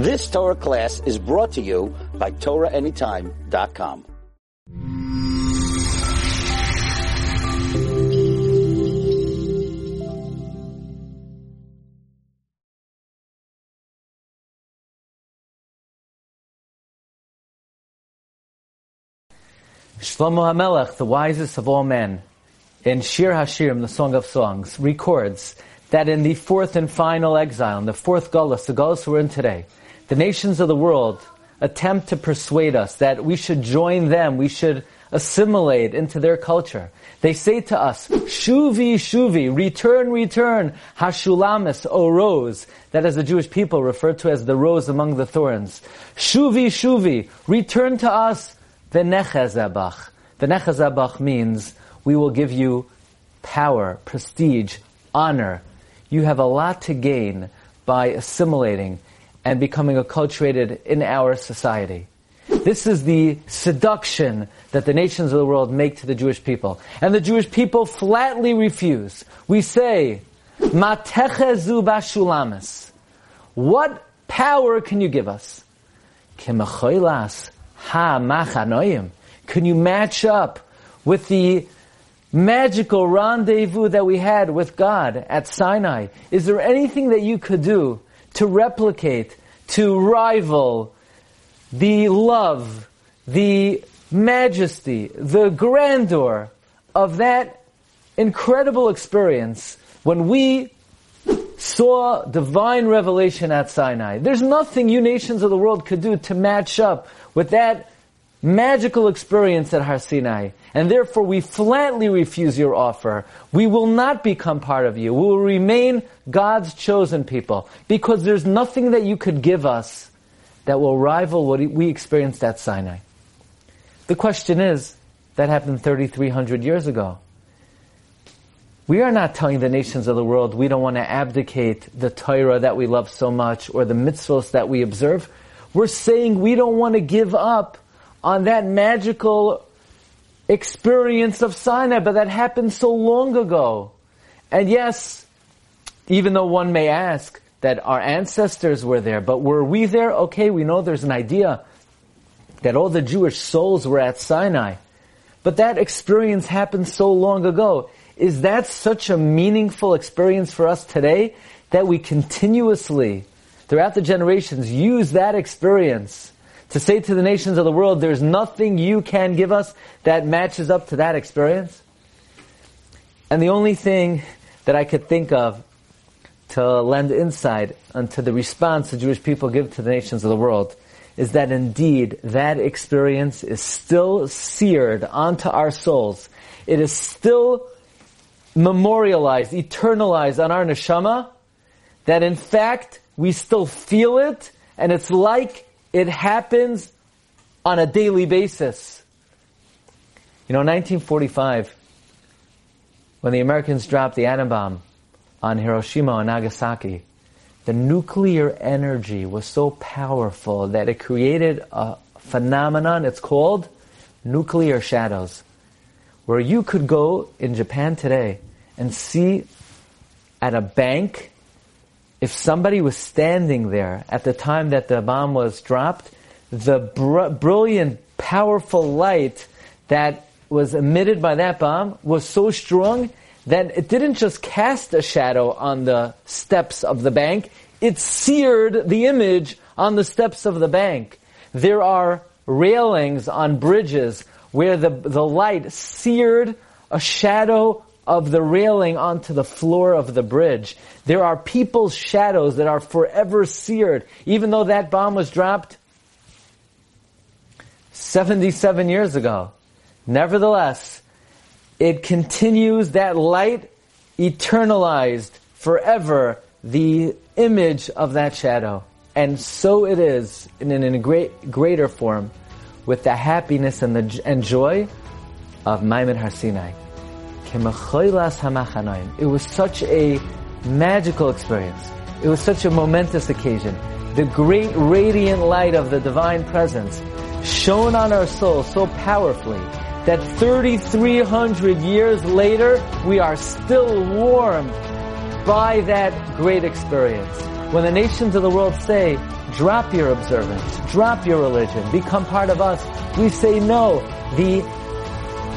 This Torah class is brought to you by TorahAnytime.com. Shlomo HaMelech, the wisest of all men, in Shir Hashirim, the Song of Songs, records that in the fourth and final exile, in the fourth Gullus, the Gullus we're in today, the nations of the world attempt to persuade us that we should join them, we should assimilate into their culture. They say to us, Shuvi, Shuvi, return, return, Hashulamis, O rose, that as the Jewish people refer to as the rose among the thorns. Shuvi, Shuvi, return to us, the Nechazabach. The Nechazabach means we will give you power, prestige, honor. You have a lot to gain by assimilating and becoming acculturated in our society. This is the seduction that the nations of the world make to the Jewish people. And the Jewish people flatly refuse. We say, Matechezu bashulamis. What power can you give us? Kimachoilas ha machanoim. Can you match up with the magical rendezvous that we had with God at Sinai? Is there anything that you could do to replicate, to rival the love, the majesty, the grandeur of that incredible experience when we saw divine revelation at Sinai. There's nothing you nations of the world could do to match up with that magical experience at Har Sinai. And therefore we flatly refuse your offer. We will not become part of you. We will remain God's chosen people. Because there's nothing that you could give us that will rival what we experienced at Sinai. The question is, that happened 3,300 years ago. We are not telling the nations of the world we don't want to abdicate the Torah that we love so much or the mitzvahs that we observe. We're saying we don't want to give up on that magical experience of Sinai, but that happened so long ago. And yes, even though one may ask that our ancestors were there, but were we there? Okay, we know there's an idea that all the Jewish souls were at Sinai. But that experience happened so long ago. Is that such a meaningful experience for us today that we continuously, throughout the generations, use that experience to say to the nations of the world, there's nothing you can give us that matches up to that experience? And the only thing that I could think of to lend insight onto the response the Jewish people give to the nations of the world is that indeed that experience is still seared onto our souls. It is still memorialized, eternalized on our neshama, that in fact we still feel it, and it's like it happens on a daily basis. You know, 1945, when the Americans dropped the atom bomb on Hiroshima and Nagasaki, the nuclear energy was so powerful that it created a phenomenon, it's called nuclear shadows, where you could go in Japan today and see at a bank if somebody was standing there at the time that the bomb was dropped, the br- brilliant, powerful light that was emitted by that bomb was so strong that it didn't just cast a shadow on the steps of the bank, it seared the image on the steps of the bank. There are railings on bridges where the, the light seared a shadow of the railing onto the floor of the bridge. There are people's shadows that are forever seared, even though that bomb was dropped 77 years ago. Nevertheless, it continues that light eternalized forever the image of that shadow. And so it is in a great, greater form with the happiness and the and joy of Ma'amad Har Sinai. It was such a magical experience. It was such a momentous occasion. The great radiant light of the divine presence shone on our souls so powerfully that 3,300 years later, we are still warmed by that great experience. When the nations of the world say, drop your observance, drop your religion, become part of us. We say no. The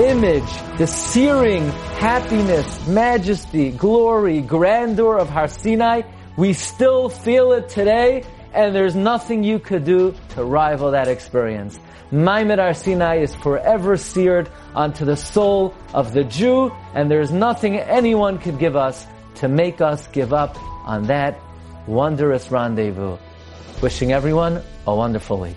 image, the searing happiness, majesty, glory, grandeur of Har Sinai, we still feel it today, and there's nothing you could do to rival that experience. Ma'amad Har Sinai is forever seared onto the soul of the Jew, and there's nothing anyone could give us to make us give up on that wondrous rendezvous. Wishing everyone a wonderful week.